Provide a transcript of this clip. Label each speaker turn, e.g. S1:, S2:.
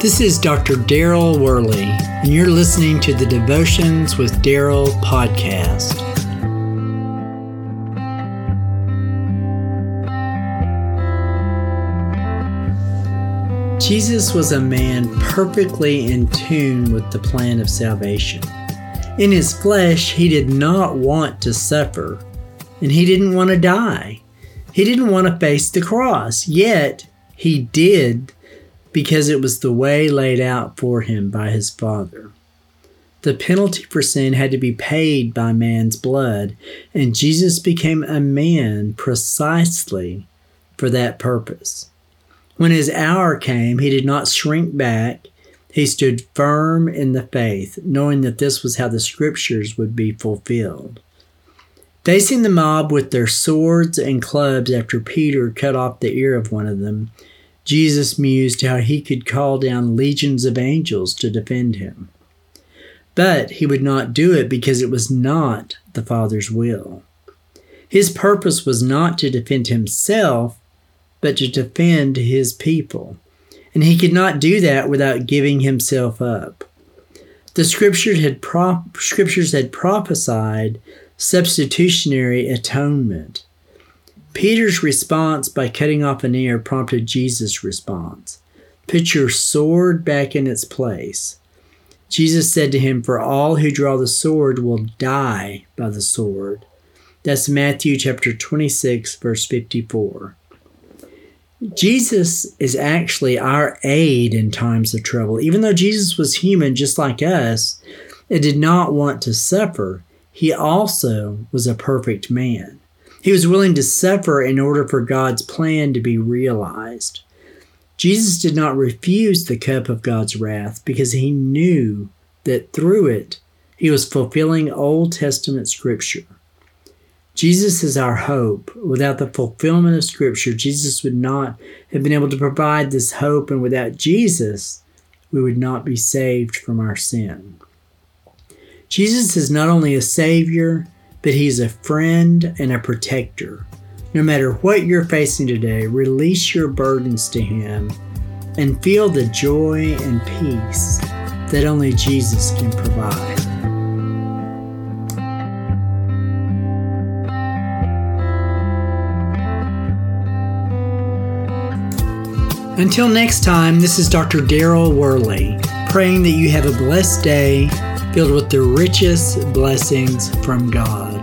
S1: This is Dr. Daryl Worley, and you're listening to the Devotions with Daryl podcast. Jesus was a man perfectly in tune with the plan of salvation. In his flesh, he did not want to suffer, and he didn't want to die. He didn't want to face the cross, yet he did because it was the way laid out for him by his Father. The penalty for sin had to be paid by man's blood, and Jesus became a man precisely for that purpose. When his hour came, he did not shrink back. He stood firm in the faith, knowing that this was how the scriptures would be fulfilled. Facing the mob with their swords and clubs after Peter cut off the ear of one of them, Jesus mused how he could call down legions of angels to defend him. But he would not do it because it was not the Father's will. His purpose was not to defend himself, but to defend his people. And he could not do that without giving himself up. The scriptures had, scriptures had prophesied substitutionary atonement. Peter's response by cutting off an ear prompted Jesus' response. Put your sword back in its place. Jesus said to him, For all who draw the sword will die by the sword. That's Matthew chapter 26, verse 54. Jesus is actually our aid in times of trouble. Even though Jesus was human just like us and did not want to suffer, he also was a perfect man. He was willing to suffer in order for God's plan to be realized. Jesus did not refuse the cup of God's wrath because he knew that through it he was fulfilling Old Testament scripture. Jesus is our hope. Without the fulfillment of scripture, Jesus would not have been able to provide this hope, and without Jesus, we would not be saved from our sin. Jesus is not only a Savior, but He's a friend and a protector. No matter what you're facing today, release your burdens to Him and feel the joy and peace that only Jesus can provide. Until next time, this is Dr. Daryl Worley, praying that you have a blessed day filled with the richest blessings from God.